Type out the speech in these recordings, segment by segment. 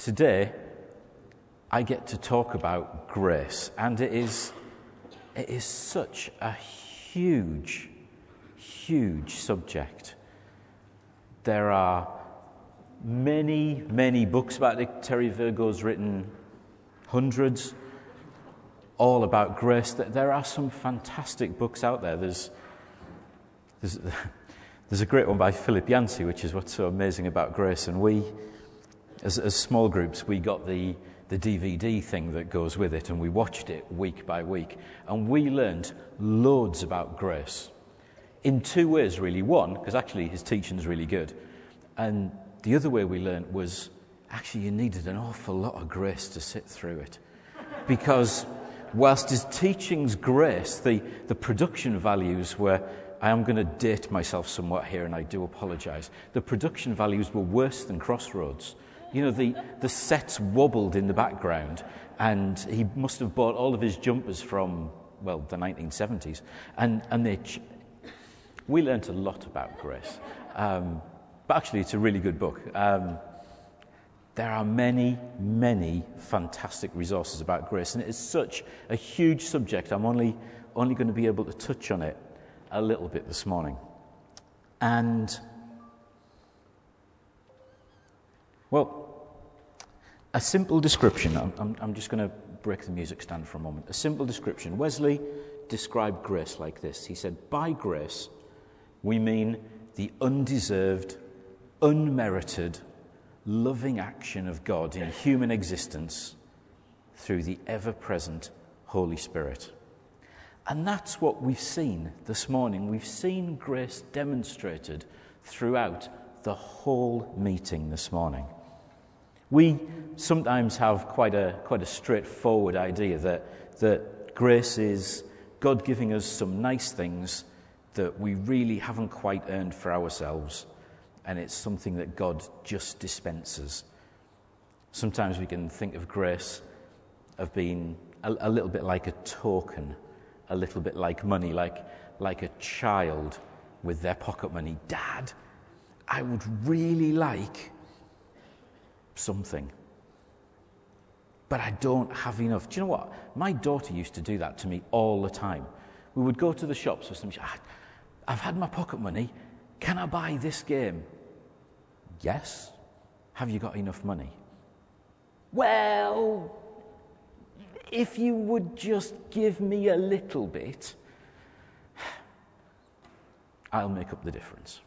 today I get to talk about grace, and it is, it is such a huge, huge subject. There are many, many books about it. Terry Virgo's written hundreds, all about grace. There are some fantastic books out there. There's, there's, there's a great one by Philip Yancey, which is what's so amazing about grace. And we, as, as small groups, we got the, the DVD thing that goes with it, and we watched it week by week. And we learned loads about grace in two ways, really. One, because actually his teaching is really good. And the other way we learned was actually you needed an awful lot of grace to sit through it. Because whilst his teaching's grace, the, the production values were, I am going to date myself somewhat here and I do apologize. The production values were worse than Crossroads. You know, the, the sets wobbled in the background, and he must have bought all of his jumpers from, well, the 1970s. And, and they, we learnt a lot about grace. Um, but actually, it's a really good book. Um, there are many, many fantastic resources about grace, and it is such a huge subject. I'm only, only going to be able to touch on it a little bit this morning. And, well, a simple description. I'm, I'm, just going to break the music stand for a moment. A simple description. Wesley described grace like this He said, By grace, we mean the undeserved unmerited, loving action of God in human existence through the ever present Holy Spirit. And that's what we've seen this morning. We've seen grace demonstrated throughout the whole meeting this morning. We sometimes have quite a, quite a straightforward idea that, that grace is God giving us some nice things that we really haven't quite earned for ourselves and it's something that God just dispenses. Sometimes we can think of grace of being a, a, little bit like a token, a little bit like money, like, like a child with their pocket money. Dad, I would really like something, but I don't have enough. Do you know what? My daughter used to do that to me all the time. We would go to the shops for some. Ah, I've had my pocket money. Can I buy this game? Yes. Have you got enough money? Well, if you would just give me a little bit, I'll make up the difference.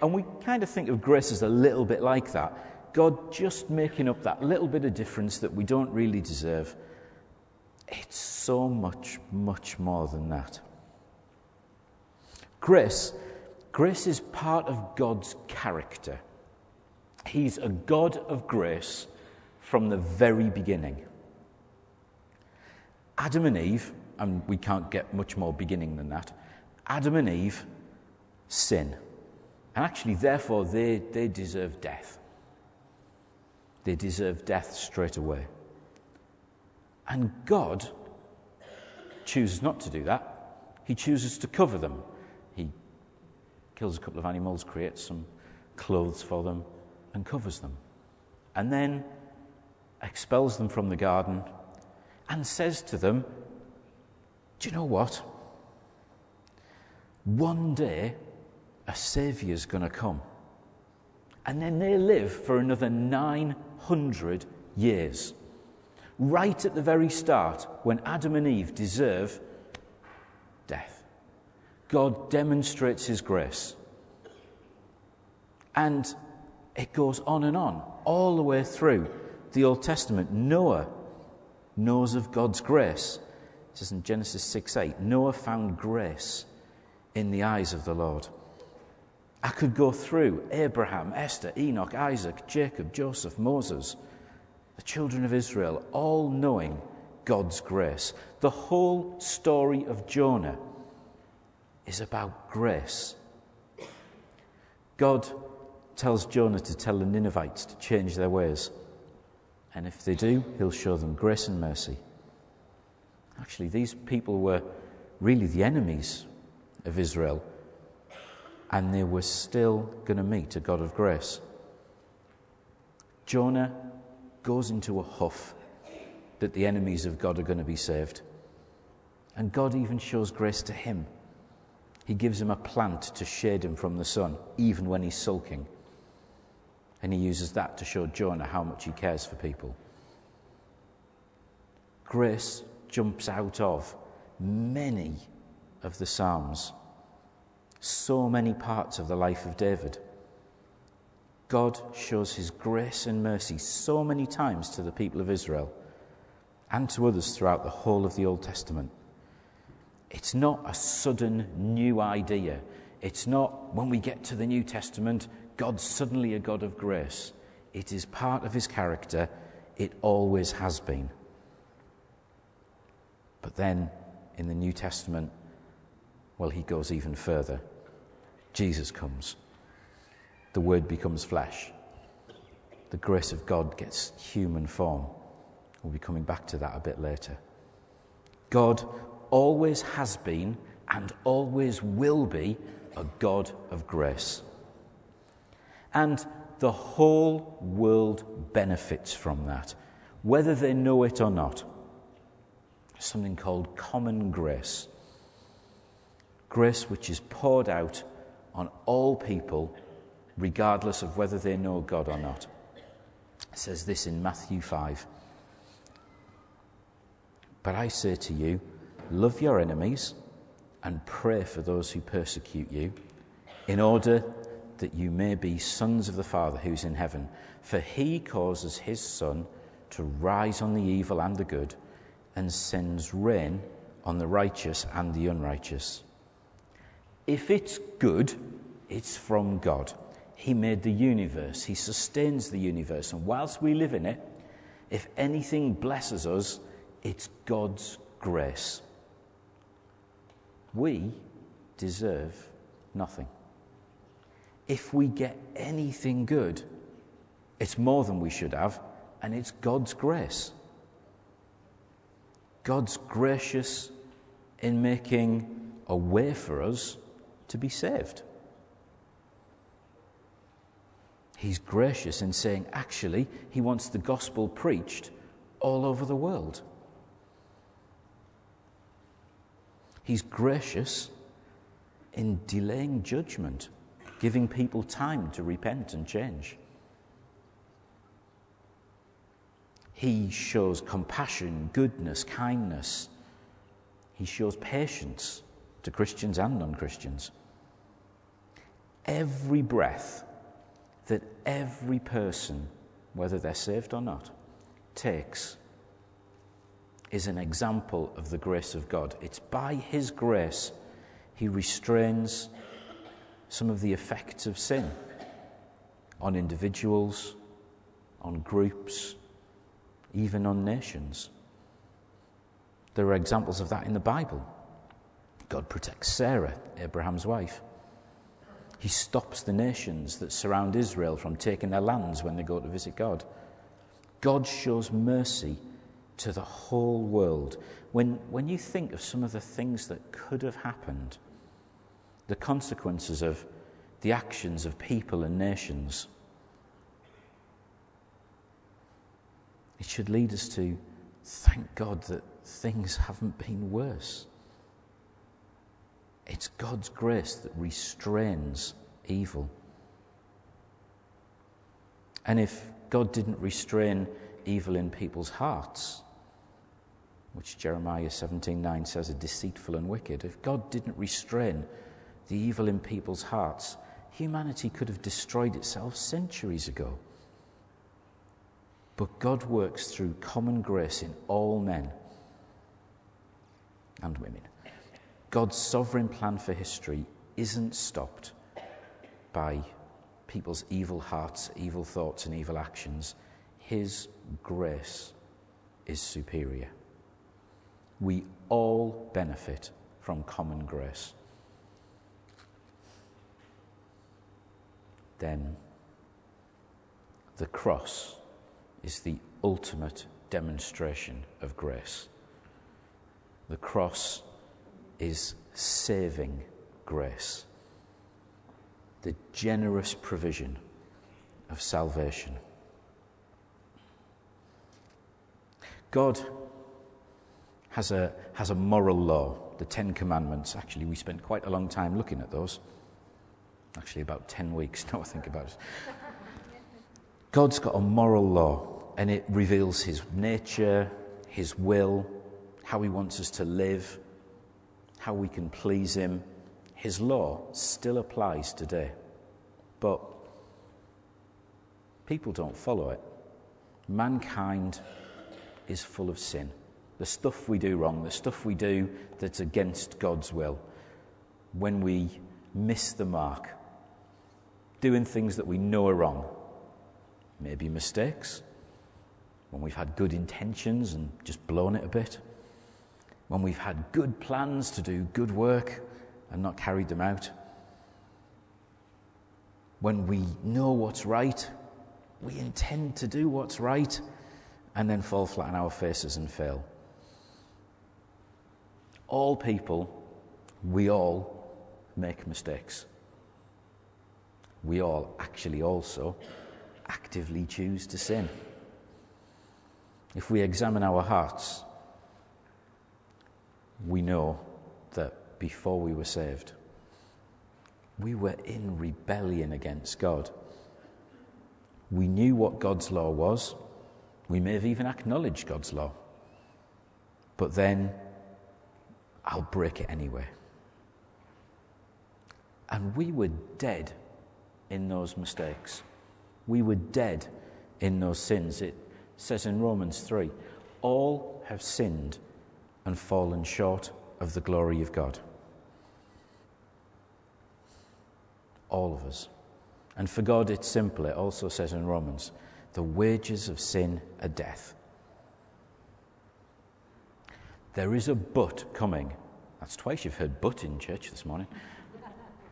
And we kind of think of grace as a little bit like that. God just making up that little bit of difference that we don't really deserve. It's so much, much more than that. Grace, grace is part of God's character. He's a God of grace from the very beginning. Adam and Eve, and we can't get much more beginning than that, Adam and Eve sin. And actually, therefore, they, they deserve death. They deserve death straight away. And God chooses not to do that. He chooses to cover them. He kills a couple of animals, creates some clothes for them, and covers them. And then expels them from the garden and says to them, Do you know what? One day a Saviour's going to come. And then they live for another 900 years. Right at the very start, when Adam and Eve deserve death, God demonstrates his grace. And it goes on and on, all the way through the Old Testament. Noah knows of God's grace. It says in Genesis 6 8, Noah found grace in the eyes of the Lord. I could go through Abraham, Esther, Enoch, Isaac, Jacob, Joseph, Moses, the children of Israel, all knowing God's grace. The whole story of Jonah is about grace. God tells Jonah to tell the Ninevites to change their ways. And if they do, he'll show them grace and mercy. Actually, these people were really the enemies of Israel, and they were still going to meet a God of grace. Jonah goes into a huff that the enemies of God are going to be saved. And God even shows grace to him. He gives him a plant to shade him from the sun, even when he's sulking. And he uses that to show Jonah how much he cares for people. Grace jumps out of many of the Psalms, so many parts of the life of David. God shows his grace and mercy so many times to the people of Israel and to others throughout the whole of the Old Testament. It's not a sudden new idea. It's not when we get to the New Testament, God's suddenly a God of grace. It is part of his character. It always has been. But then in the New Testament, well, he goes even further. Jesus comes. The Word becomes flesh. The grace of God gets human form. We'll be coming back to that a bit later. God always has been and always will be a God of grace. And the whole world benefits from that, whether they know it or not. Something called common grace. Grace which is poured out on all people, regardless of whether they know God or not. It says this in Matthew 5. But I say to you, love your enemies and pray for those who persecute you, in order that you may be sons of the Father who's in heaven. For he causes his sun to rise on the evil and the good, and sends rain on the righteous and the unrighteous. If it's good, it's from God. He made the universe, He sustains the universe, and whilst we live in it, if anything blesses us, it's God's grace. We deserve nothing. If we get anything good, it's more than we should have, and it's God's grace. God's gracious in making a way for us to be saved. He's gracious in saying, actually, He wants the gospel preached all over the world. He's gracious in delaying judgment, giving people time to repent and change. He shows compassion, goodness, kindness. He shows patience to Christians and non Christians. Every breath that every person, whether they're saved or not, takes is an example of the grace of God. It's by His grace He restrains some of the effects of sin on individuals, on groups, even on nations. There are examples of that in the Bible. God protects Sarah, Abraham's wife. He stops the nations that surround Israel from taking their lands when they go to visit God. God shows mercy to the whole world. When, when you think of some of the things that could have happened, the consequences of the actions of people and nations, it should lead us to thank God that things haven't been worse. It's God's grace that restrains evil. And if God didn't restrain evil in people's hearts, which Jeremiah 17:9 says are deceitful and wicked, if God didn't restrain the evil in people's hearts, humanity could have destroyed itself centuries ago. But God works through common grace in all men and women. God's sovereign plan for history isn't stopped by people's evil hearts, evil thoughts, and evil actions. His grace is superior. We all benefit from common grace. Then the cross is the ultimate demonstration of grace. The cross is saving grace, the generous provision of salvation. God has a, has a moral law, the Ten Commandments. Actually, we spent quite a long time looking at those. Actually, about 10 weeks, now I think about it. God's got a moral law, and it reveals his nature, his will, how he wants us to live, how we can please him. His law still applies today. But people don't follow it. Mankind is full of sin. The stuff we do wrong, the stuff we do that's against God's will, when we miss the mark, doing things that we know are wrong, maybe mistakes, when we've had good intentions and just blown it a bit, when we've had good plans to do good work and not carried them out, when we know what's right, we intend to do what's right, and then fall flat on our faces and fail. All people, we all make mistakes. We all actually also actively choose to sin. If we examine our hearts, we know that before we were saved, we were in rebellion against God. We knew what God's law was. We may have even acknowledged God's law. But then, I'll break it anyway. And we were dead in those mistakes. We were dead in those sins. It says in Romans 3 all have sinned and fallen short of the glory of God. All of us. And for God, it's simple. It also says in Romans the wages of sin are death. There is a but coming. That's twice you've heard but in church this morning.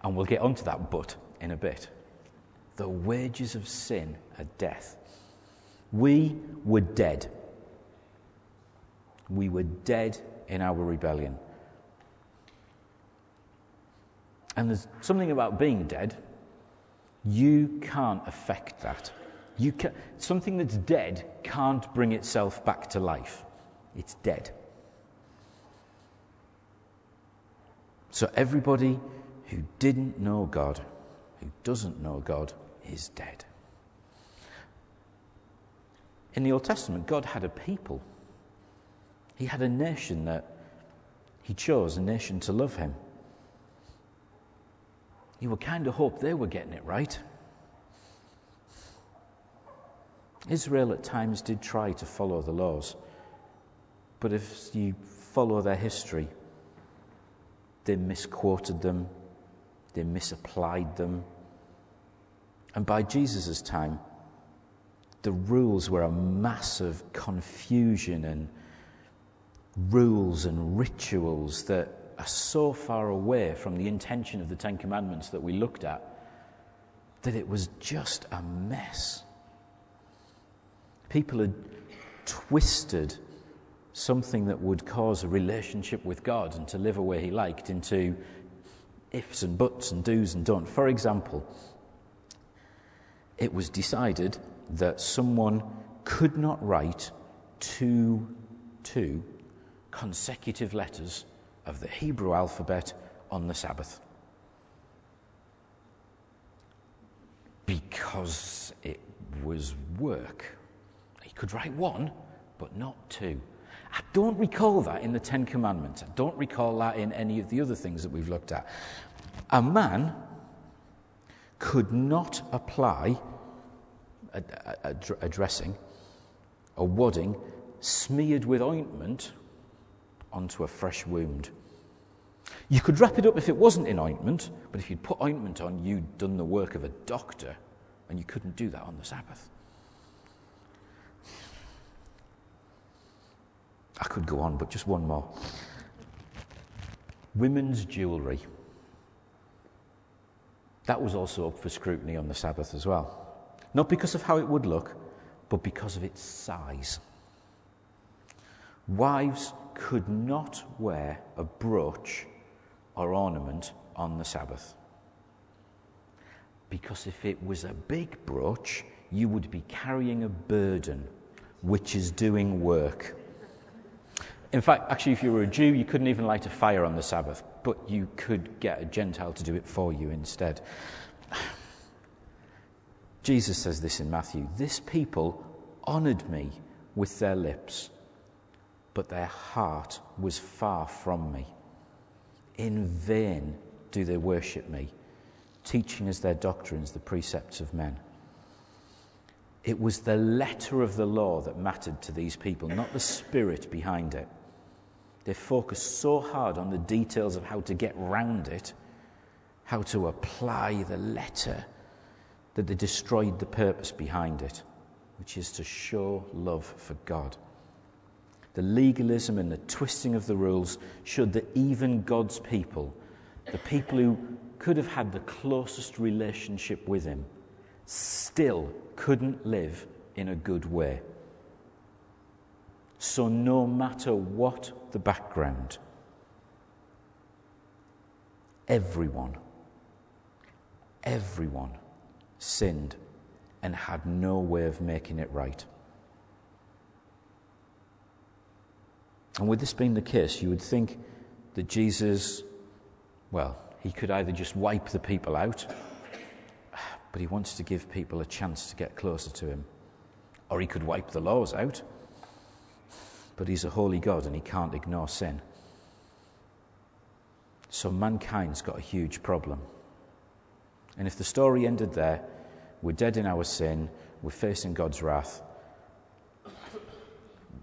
And we'll get onto that but in a bit. The wages of sin are death. We were dead. We were dead in our rebellion. And there's something about being dead. You can't affect that. You can, something that's dead can't bring itself back to life. It's dead. So everybody who didn't know God, who doesn't know God, is dead. In the Old Testament, God had a people. He had a nation that He chose, a nation to love Him. You would kind of hope they were getting it right. Israel at times did try to follow the laws, but if you follow their history, they misquoted them, they misapplied them, and by Jesus' time, the rules were a mass of confusion and rules and rituals that are so far away from the intention of the Ten Commandments that we looked at that it was just a mess. People had twisted something that would cause a relationship with God and to live a way He liked into ifs and buts and do's and don'ts. For example, it was decided that someone could not write two, two consecutive letters of the Hebrew alphabet on the Sabbath. Because it was work. He could write one, but not two. I don't recall that in the Ten Commandments. I don't recall that in any of the other things that we've looked at. A man could not apply a, a, a dressing, a wadding, smeared with ointment onto a fresh wound. You could wrap it up if it wasn't in ointment, but if you'd put ointment on, you'd done the work of a doctor, and you couldn't do that on the Sabbath. I could go on, but just one more. Women's jewellery. That was also up for scrutiny on the Sabbath as well. Not because of how it would look, but because of its size. Wives could not wear a brooch or ornament on the Sabbath. Because if it was a big brooch, you would be carrying a burden, which is doing work. In fact, actually, if you were a Jew, you couldn't even light a fire on the Sabbath, but you could get a Gentile to do it for you instead. Jesus says this in Matthew This people honored me with their lips, but their heart was far from me. In vain do they worship me, teaching as their doctrines the precepts of men. It was the letter of the law that mattered to these people, not the spirit behind it. They focused so hard on the details of how to get round it, how to apply the letter, that they destroyed the purpose behind it, which is to show love for God. The legalism and the twisting of the rules showed that even God's people, the people who could have had the closest relationship with Him, still couldn't live in a good way. So, no matter what the background, everyone, everyone sinned and had no way of making it right. And with this being the case, you would think that Jesus, well, he could either just wipe the people out but he wants to give people a chance to get closer to him. Or he could wipe the laws out, but he's a holy God and he can't ignore sin. So mankind's got a huge problem. And if the story ended there, we're dead in our sin, we're facing God's wrath,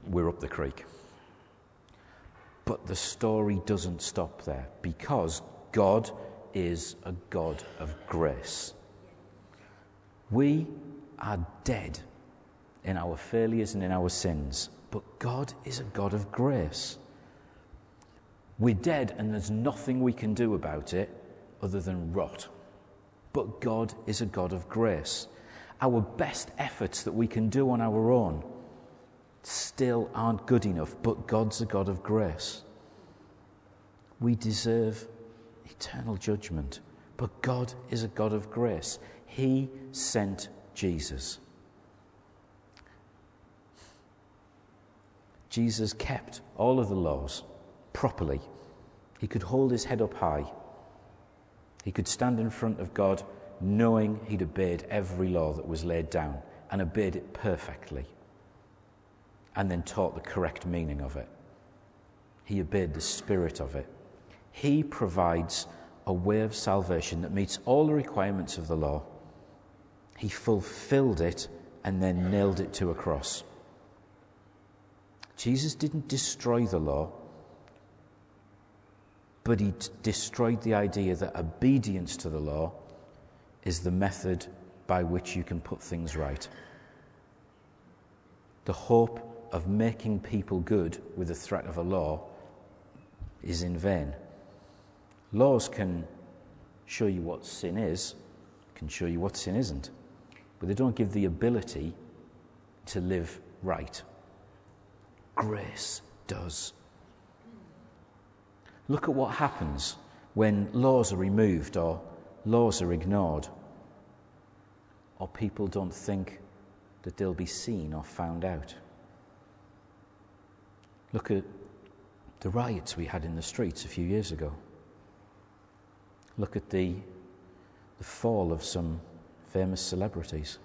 we're up the creek. But the story doesn't stop there because God is a God of grace. We are dead in our failures and in our sins, but God is a God of grace. We're dead, and there's nothing we can do about it other than rot. But God is a God of grace. Our best efforts that we can do on our own still aren't good enough, but God's a God of grace. We deserve eternal judgment, but God is a God of grace. He sent Jesus. Jesus kept all of the laws properly. He could hold his head up high. He could stand in front of God knowing he'd obeyed every law that was laid down and obeyed it perfectly, and then taught the correct meaning of it. He obeyed the spirit of it. He provides a way of salvation that meets all the requirements of the law he fulfilled it and then nailed it to a cross. Jesus didn't destroy the law, but he t- destroyed the idea that obedience to the law is the method by which you can put things right. The hope of making people good with the threat of a law is in vain. Laws can show you what sin is, can show you what sin isn't but they don't give the ability to live right. Grace does. Look at what happens when laws are removed or laws are ignored, or people don't think that they'll be seen or found out. Look at the riots we had in the streets a few years ago. Look at the, the fall of some famous celebrities.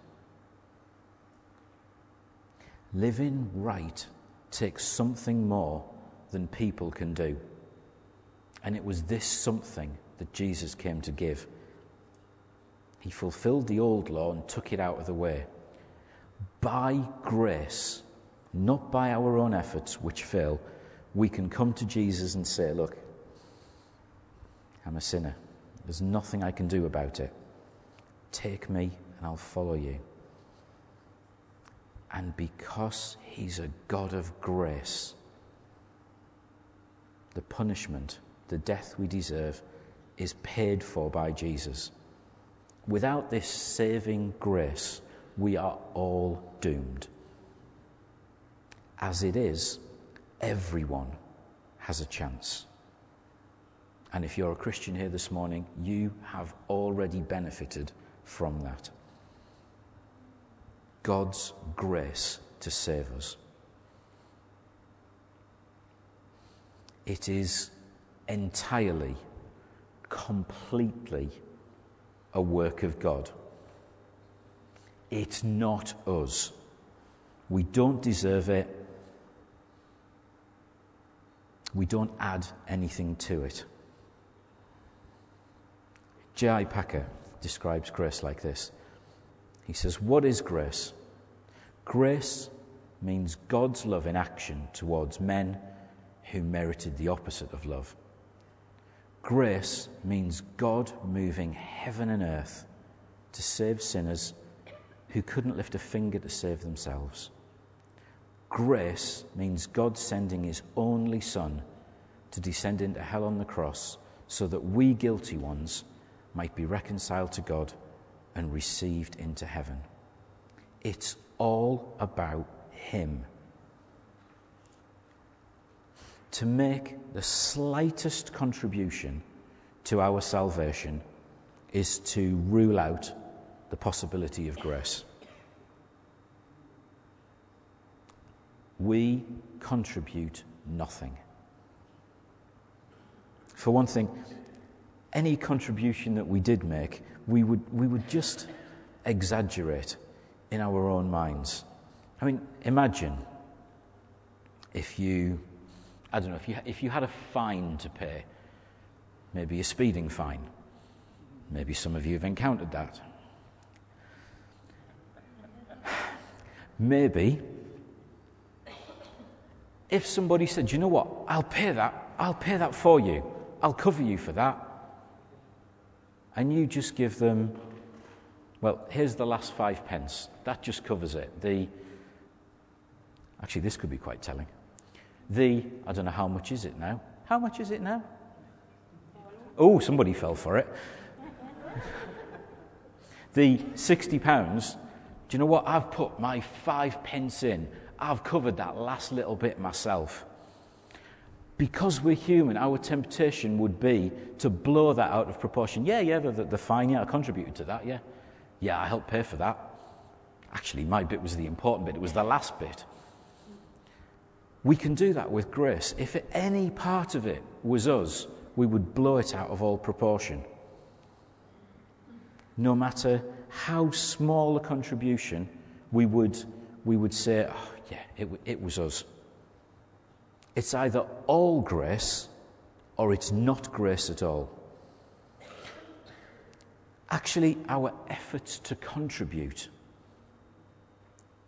Living right takes something more than people can do. And it was this something that Jesus came to give. He fulfilled the old law and took it out of the way. By grace, not by our own efforts, which fail, we can come to Jesus and say, Look, I'm a sinner. There's nothing I can do about it. Take me and I'll follow you. And because He's a God of grace, the punishment, the death we deserve, is paid for by Jesus. Without this saving grace, we are all doomed. As it is, everyone has a chance. And if you're a Christian here this morning, you have already benefited from that. God's grace to save us. it is entirely, completely a work of God. It's not us. We don't deserve it. We don't add anything to it. J.I. Packer describes grace like this He says, What is grace? Grace means God's love in action towards men who merited the opposite of love. Grace means God moving heaven and earth to save sinners who couldn't lift a finger to save themselves. Grace means God sending his only Son to descend into hell on the cross so that we guilty ones might be reconciled to God and received into heaven. It's all about Him. To make the slightest contribution to our salvation is to rule out the possibility of grace. We contribute nothing. For one thing, any contribution that we did make, we would, we would just exaggerate in our own minds. I mean, imagine if you, I don't know, if you, if you had a fine to pay, maybe a speeding fine. Maybe some of you have encountered that. Maybe if somebody said, you know what, I'll pay that, I'll pay that for you, I'll cover you for that and you just give them, well, here's the last five pence. That just covers it. The, actually, this could be quite telling. The, I don't know how much is it now? How much is it now? Oh, somebody fell for it. the 60 pounds, do you know what? I've put my five pence in. I've covered that last little bit myself because we're human, our temptation would be to blow that out of proportion. Yeah, yeah, the, the fine, yeah, I contributed to that, yeah. Yeah, I helped pay for that. Actually, my bit was the important bit, it was the last bit. We can do that with grace. If any part of it was us, we would blow it out of all proportion. No matter how small a contribution, we would, we would say, oh, yeah, it, it was us. It's either all grace or it's not grace at all. Actually, our efforts to contribute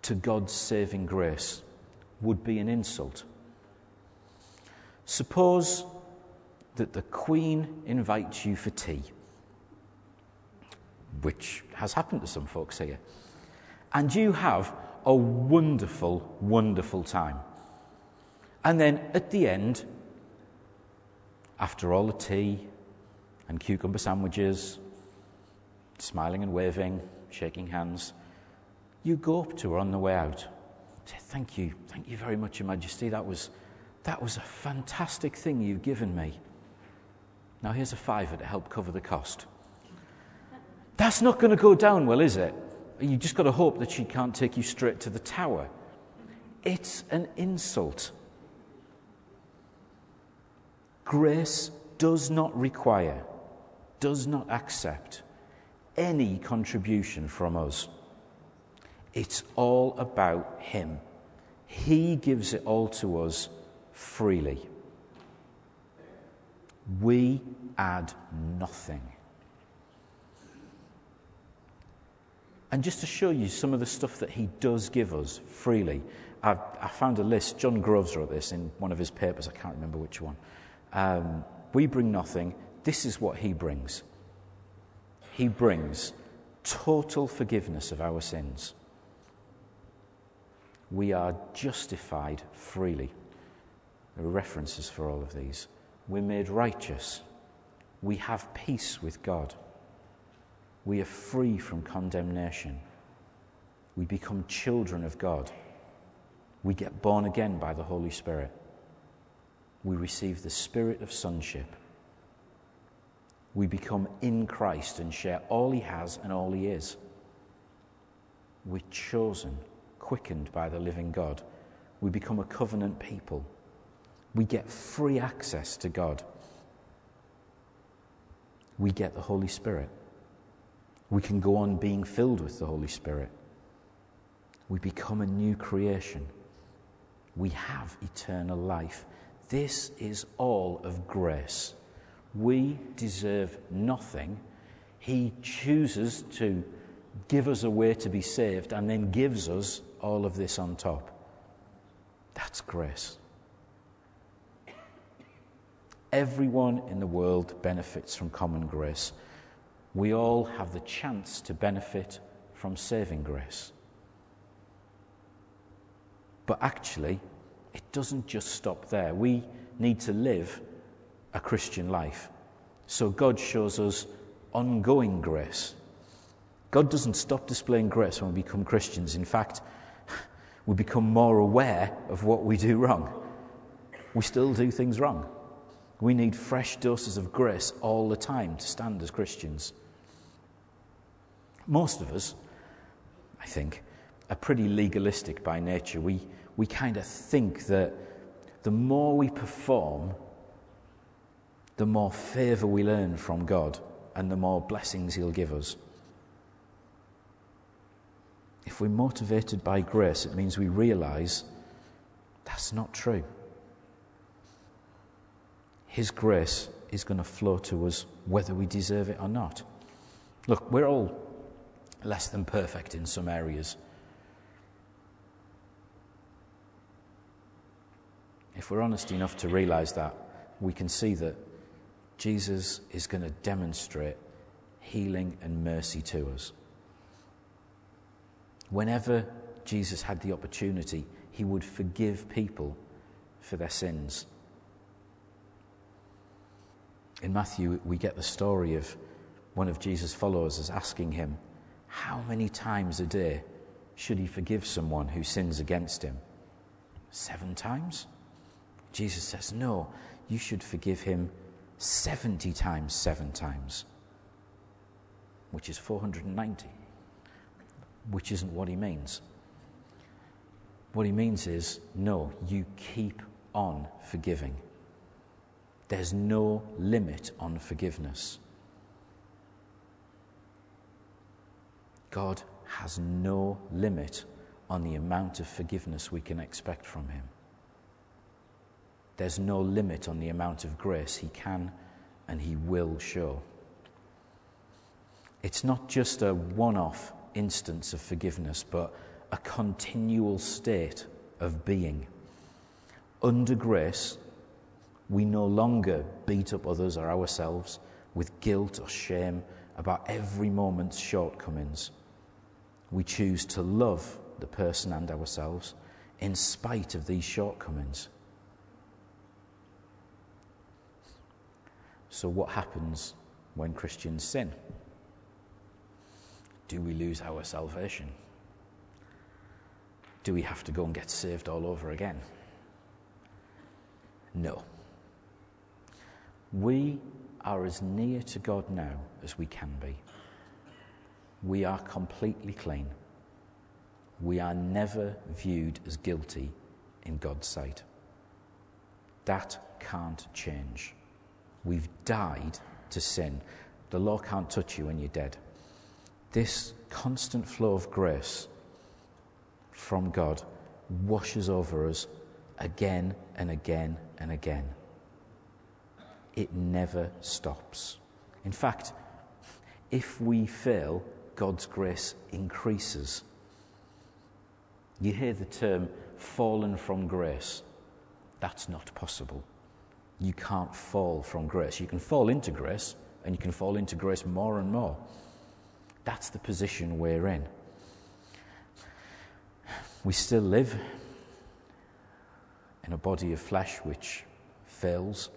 to God's saving grace would be an insult. Suppose that the Queen invites you for tea, which has happened to some folks here, and you have a wonderful, wonderful time. And then at the end, after all the tea and cucumber sandwiches, smiling and waving, shaking hands, you go up to her on the way out. Say, Thank you, thank you very much, Your Majesty. That was, that was a fantastic thing you've given me. Now here's a fiver to help cover the cost. That's not going to go down well, is it? You just got to hope that she can't take you straight to the tower. It's an insult. Grace does not require, does not accept any contribution from us. It's all about Him. He gives it all to us freely. We add nothing. And just to show you some of the stuff that he does give us freely, I, I found a list. John Groves wrote this in one of his papers, I can't remember which one. Um, we bring nothing. This is what he brings. He brings total forgiveness of our sins. We are justified freely. There are references for all of these. We're made righteous. We have peace with God. We are free from condemnation. We become children of God. We get born again by the Holy Spirit we receive the spirit of sonship. We become in Christ and share all he has and all he is. We're chosen, quickened by the living God. We become a covenant people. We get free access to God. We get the Holy Spirit. We can go on being filled with the Holy Spirit. We become a new creation. We have eternal life. This is all of grace. We deserve nothing. He chooses to give us a way to be saved and then gives us all of this on top. That's grace. Everyone in the world benefits from common grace. We all have the chance to benefit from saving grace. But actually, it doesn't just stop there. We need to live a Christian life. So God shows us ongoing grace. God doesn't stop displaying grace when we become Christians. In fact, we become more aware of what we do wrong. We still do things wrong. We need fresh doses of grace all the time to stand as Christians. Most of us, I think, are pretty legalistic by nature. We, we kind of think that the more we perform, the more favour we learn from God and the more blessings He'll give us. If we're motivated by grace, it means we realise that's not true. His grace is going to flow to us whether we deserve it or not. Look, we're all less than perfect in some areas. If we're honest enough to realize that, we can see that Jesus is going to demonstrate healing and mercy to us. Whenever Jesus had the opportunity, he would forgive people for their sins. In Matthew, we get the story of one of Jesus' followers as asking him, How many times a day should he forgive someone who sins against him? Seven times? Jesus says, No, you should forgive him 70 times seven times, which is 490, which isn't what he means. What he means is, no, you keep on forgiving. There's no limit on forgiveness. God has no limit on the amount of forgiveness we can expect from Him. There's no limit on the amount of grace He can and He will show. It's not just a one off instance of forgiveness, but a continual state of being. Under grace, we no longer beat up others or ourselves with guilt or shame about every moment's shortcomings. We choose to love the person and ourselves in spite of these shortcomings. So, what happens when Christians sin? Do we lose our salvation? Do we have to go and get saved all over again? No. We are as near to God now as we can be. We are completely clean. We are never viewed as guilty in God's sight. That can't change. We've died to sin. The law can't touch you when you're dead. This constant flow of grace from God washes over us again and again and again it never stops. In fact, if we fail, God's grace increases. You hear the term fallen from grace. That's not possible. You can't fall from grace. You can fall into grace, and you can fall into grace more and more. That's the position we're in. We still live in a body of flesh which fails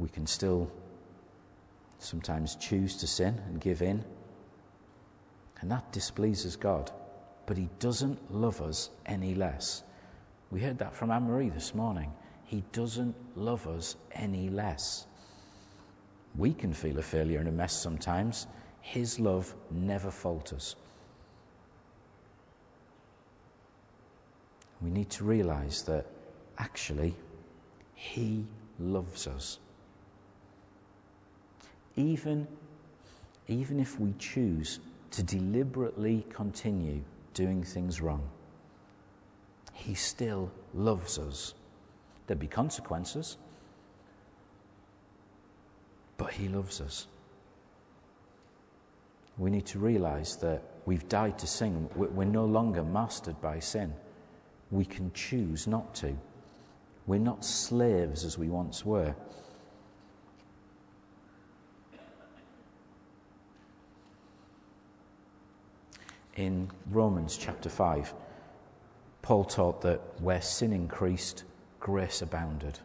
we can still sometimes choose to sin and give in. And that displeases God. But He doesn't love us any less. We heard that from Anne Marie this morning. He doesn't love us any less. We can feel a failure and a mess sometimes. His love never falters. We need to realize that actually, He loves us. Even, even if we choose to deliberately continue doing things wrong, He still loves us. There'd be consequences, but He loves us. We need to realize that we've died to sin. We're no longer mastered by sin. We can choose not to. We're not slaves as we once were. In Romans chapter 5, Paul taught that where sin increased, grace abounded.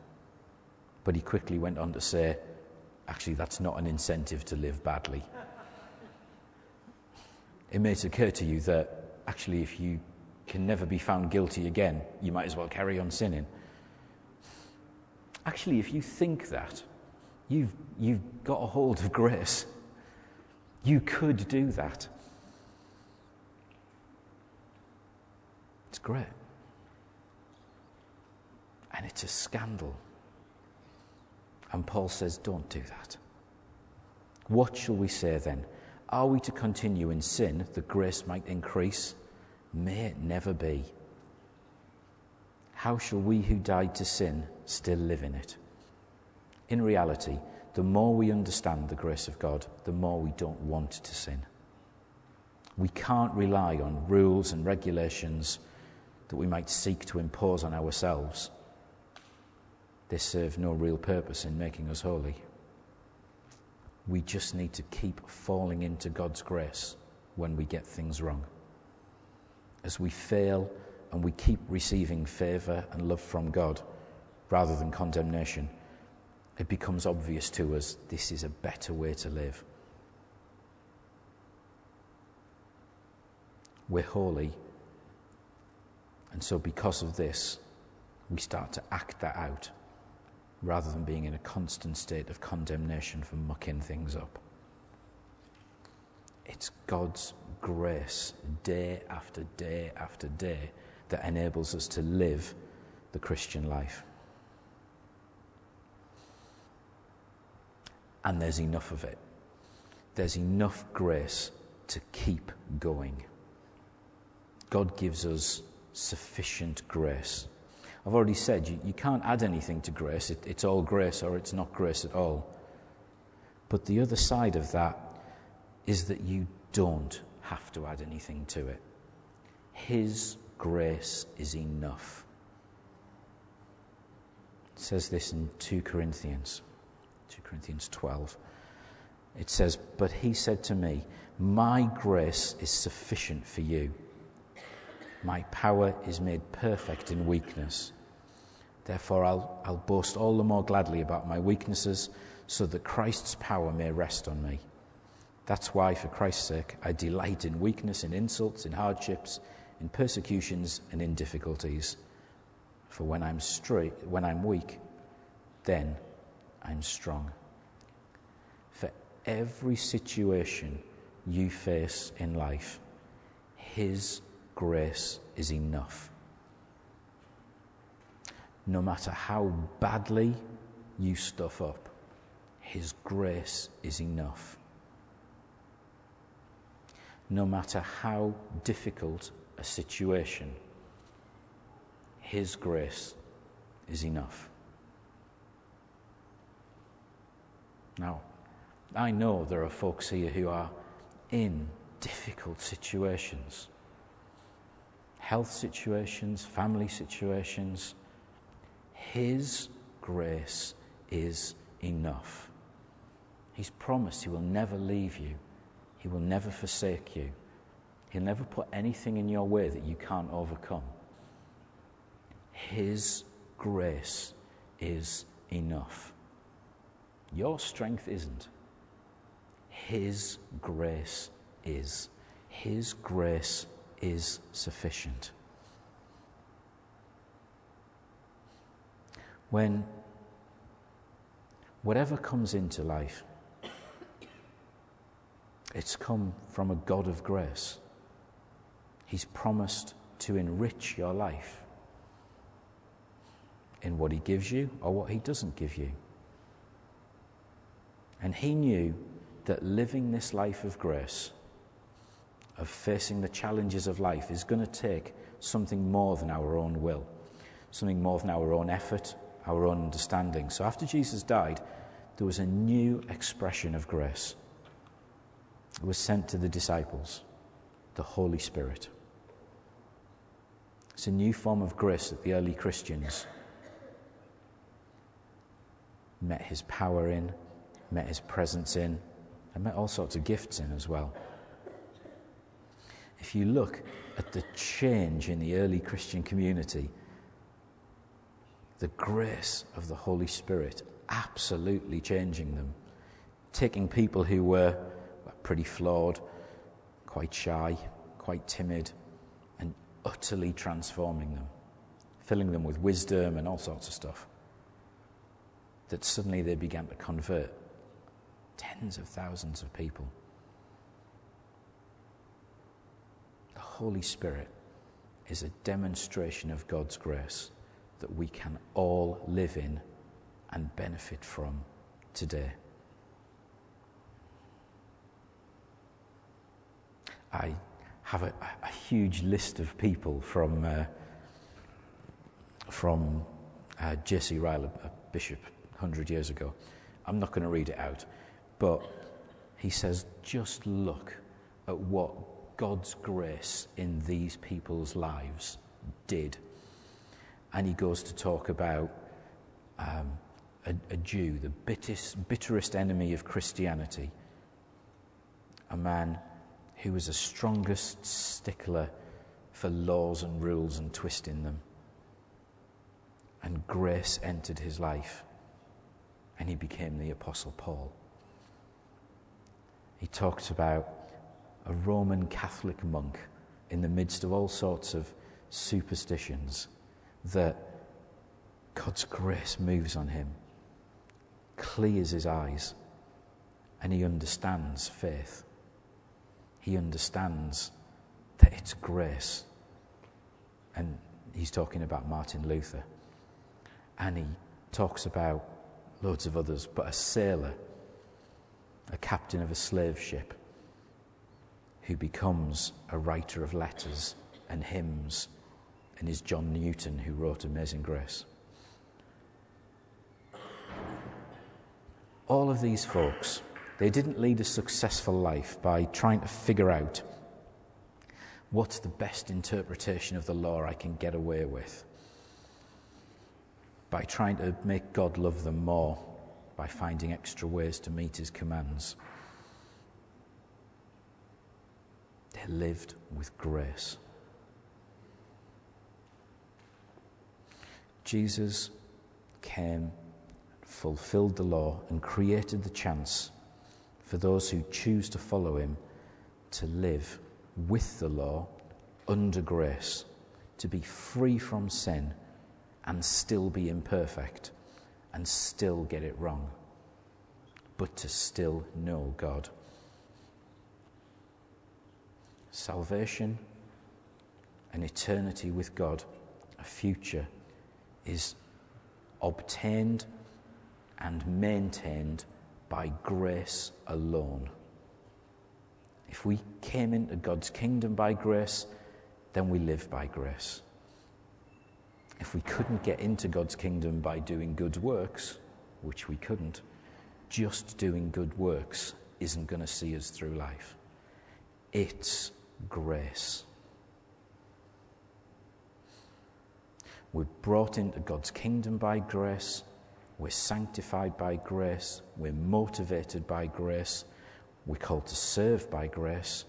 But he quickly went on to say, actually, that's not an incentive to live badly. It may occur to you that actually, if you can never be found guilty again, you might as well carry on sinning. Actually, if you think that, you've, you've got a hold of grace. You could do that. It's great. And it's a scandal. And Paul says, don't do that. What shall we say then? Are we to continue in sin that grace might increase? May it never be. How shall we who died to sin still live in it? In reality, the more we understand the grace of God, the more we don't want to sin. We can't rely on rules and regulations that we might seek to impose on ourselves. They serve no real purpose in making us holy. We just need to keep falling into God's grace when we get things wrong. As we fail and we keep receiving favour and love from God rather than condemnation, it becomes obvious to us this is a better way to live. We're holy and so, because of this, we start to act that out rather than being in a constant state of condemnation for mucking things up. It's God's grace, day after day after day, that enables us to live the Christian life. And there's enough of it. There's enough grace to keep going. God gives us sufficient grace. I've already said you, you can't add anything to grace, it, it's all grace or it's not grace at all. But the other side of that is that you don't have to add anything to it. His grace is enough. It says this in 2 Corinthians, 2 Corinthians 12. It says, But he said to me, My grace is sufficient for you my power is made perfect in weakness. Therefore, I'll, I'll boast all the more gladly about my weaknesses so that Christ's power may rest on me. That's why, for Christ's sake, I delight in weakness, in insults, in hardships, in persecutions, and in difficulties. For when I'm straight, when I'm weak, then I'm strong. For every situation you face in life, His grace is enough. No matter how badly you stuff up, His grace is enough. No matter how difficult a situation, His grace is enough. Now, I know there are folks here who are in difficult situations health situations, family situations. His grace is enough. He's promised He will never leave you, He will never forsake you. He'll never put anything in your way that you can't overcome. His grace is enough. Your strength isn't. His grace is. His grace is sufficient. When whatever comes into life, it's come from a God of grace. He's promised to enrich your life. in what He gives you or what He doesn't give you. And He knew that living this life of grace, of facing the challenges of life, is going to take something more than our own will, something more than our own effort, our own understanding. So after Jesus died, there was a new expression of grace. It was sent to the disciples, the Holy Spirit. It's a new form of grace that the early Christians met his power in, met his presence in, and met all sorts of gifts in as well. If you look at the change in the early Christian community, the grace of the Holy Spirit absolutely changing them, taking people who were pretty flawed, quite shy, quite timid, and utterly transforming them, filling them with wisdom and all sorts of stuff. That suddenly they began to convert tens of thousands of people. Holy Spirit is a demonstration of God's grace that we can all live in and benefit from today. I have a, a huge list of people from, uh, from uh, J.C. Ryle, a bishop 100 years ago. I'm not going to read it out, but he says, just look at what God's grace in these people's lives did. And he goes to talk about um, a, a Jew, the bitterest, bitterest enemy of Christianity, a man who was the strongest stickler for laws and rules and twisting them. And grace entered his life, and he became the Apostle Paul. He talks about a Roman Catholic monk in the midst of all sorts of superstitions that God's grace moves on him clears his eyes and he understands faith. He understands that it's grace. And he's talking about Martin Luther. And he talks about loads of others, but a sailor, a captain of a slave ship, who becomes a writer of letters and hymns, and is John Newton, who wrote Amazing Grace. all of these folks, they didn't lead a successful life by trying to figure out what's the best interpretation of the law I can get away with, by trying to make God love them more, by finding extra ways to meet his commands. They lived with grace. Jesus came fulfilled the law and created the chance for those who choose to follow him to live with the law under grace, to be free from sin and still be imperfect and still get it wrong, but to still know God. Salvation, an eternity with God, a future, is obtained and maintained by grace alone. If we came into God's kingdom by grace, then we live by grace. If we couldn't get into God's kingdom by doing good works, which we couldn't, just doing good works isn't going to see us through life. It's grace. We're brought into God's kingdom by grace we're sanctified by grace. We're motivated by grace. We're called to serve by grace.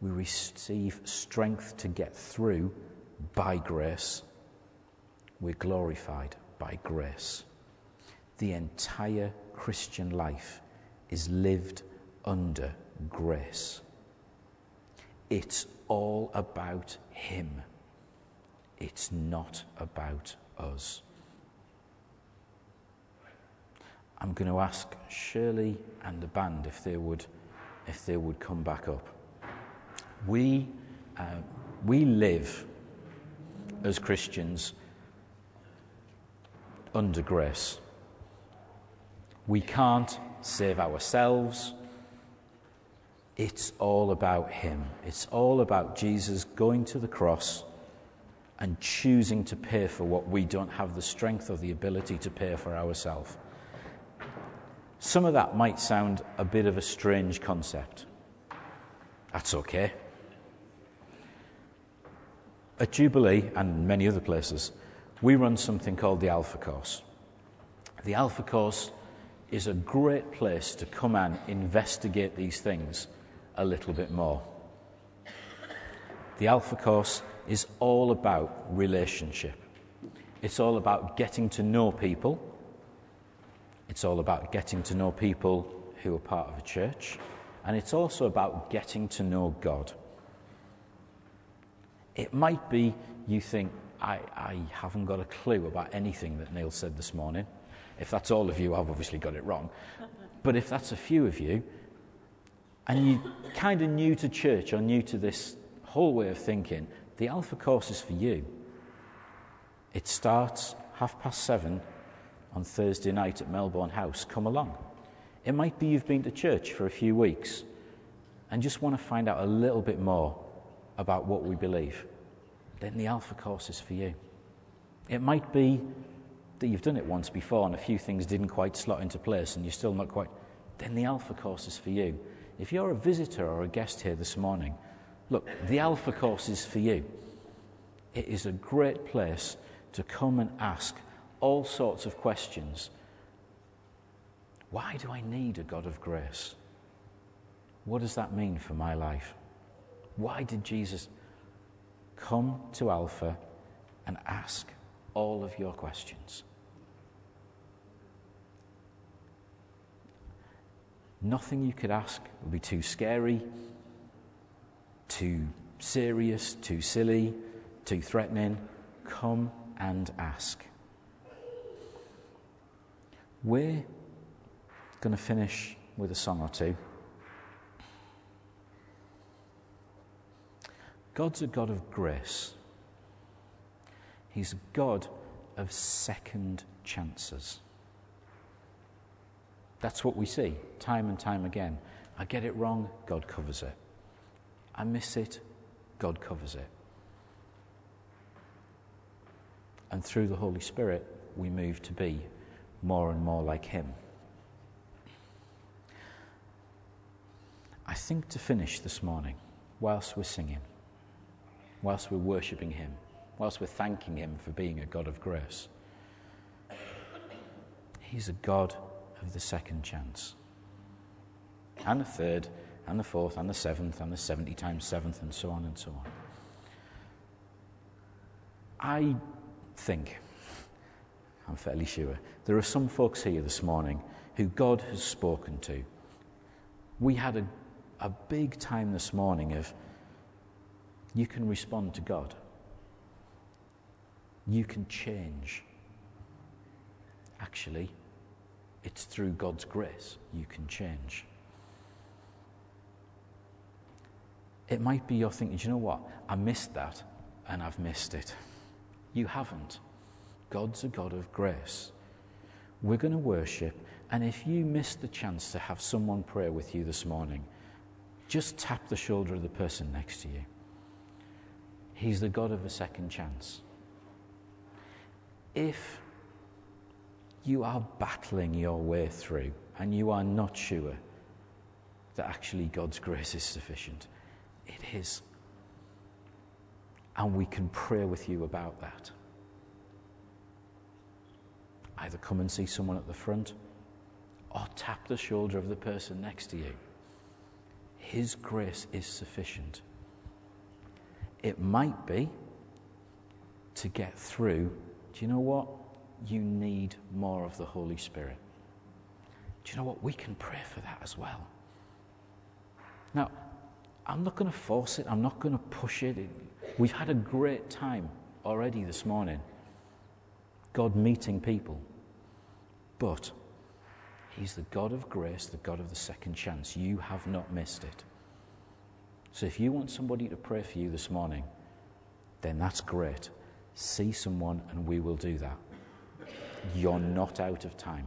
We receive strength to get through by grace. We're glorified by grace. The entire Christian life is lived under grace. It's all about Him. It's not about us. I'm going to ask Shirley and the band if they would, if they would come back up. We, uh, we live as Christians under grace. We can't save ourselves. It's all about Him. It's all about Jesus going to the cross and choosing to pay for what we don't have the strength or the ability to pay for ourselves. Some of that might sound a bit of a strange concept. That's okay. At Jubilee and many other places, we run something called the Alpha Course. The Alpha Course is a great place to come and investigate these things a little bit more. The Alpha Course is all about relationship. It's all about getting to know people. It's all about getting to know people who are part of a church. And it's also about getting to know God. It might be you think, I, I haven't got a clue about anything that Neil said this morning. If that's all of you, I've obviously got it wrong. But if that's a few of you, and you're kind of new to church or new to this whole way of thinking, the Alpha course is for you. It starts half past seven on Thursday night at Melbourne House. Come along. It might be you've been to church for a few weeks and just want to find out a little bit more about what we believe. Then the Alpha course is for you. It might be that you've done it once before and a few things didn't quite slot into place and you're still not quite. Then the Alpha course is for you. If you're a visitor or a guest here this morning, look, the Alpha course is for you. It is a great place to come and ask all sorts of questions. Why do I need a God of grace? What does that mean for my life? Why did Jesus come to Alpha and ask all of your questions? Nothing you could ask would be too scary, too serious, too silly, too threatening. Come and ask. We're going to finish with a song or two. God's a God of grace. He's a God of second chances. That's what we see time and time again. I get it wrong, God covers it. I miss it, God covers it. And through the Holy Spirit, we move to be more and more like Him. I think to finish this morning, whilst we're singing, whilst we're worshipping Him, whilst we're thanking Him for being a God of grace, He's a God of the second chance. And the third, and the fourth, and the seventh, and the 70 times seventh, and so on and so on. I think, I'm fairly sure, there are some folks here this morning who God has spoken to. We had a, a big time this morning of you can respond to God, you can change. Actually, it's through God's grace you can change. It might be you're thinking, you know what? I missed that and I've missed it. You haven't. God's a God of grace. We're going to worship, and if you missed the chance to have someone pray with you this morning, just tap the shoulder of the person next to you. He's the God of a second chance. If you are battling your way through and you are not sure that actually God's grace is sufficient. It is. And we can pray with you about that. Either come and see someone at the front or tap the shoulder of the person next to you. His grace is sufficient. It might be to get through. Do you know what? You need more of the Holy Spirit. Do you know what? We can pray for that as well. Now, I'm not going to force it, I'm not going to push it. We've had a great time already this morning. God meeting people. But He's the God of grace, the God of the second chance. You have not missed it. So if you want somebody to pray for you this morning, then that's great. See someone and we will do that. You're not out of time.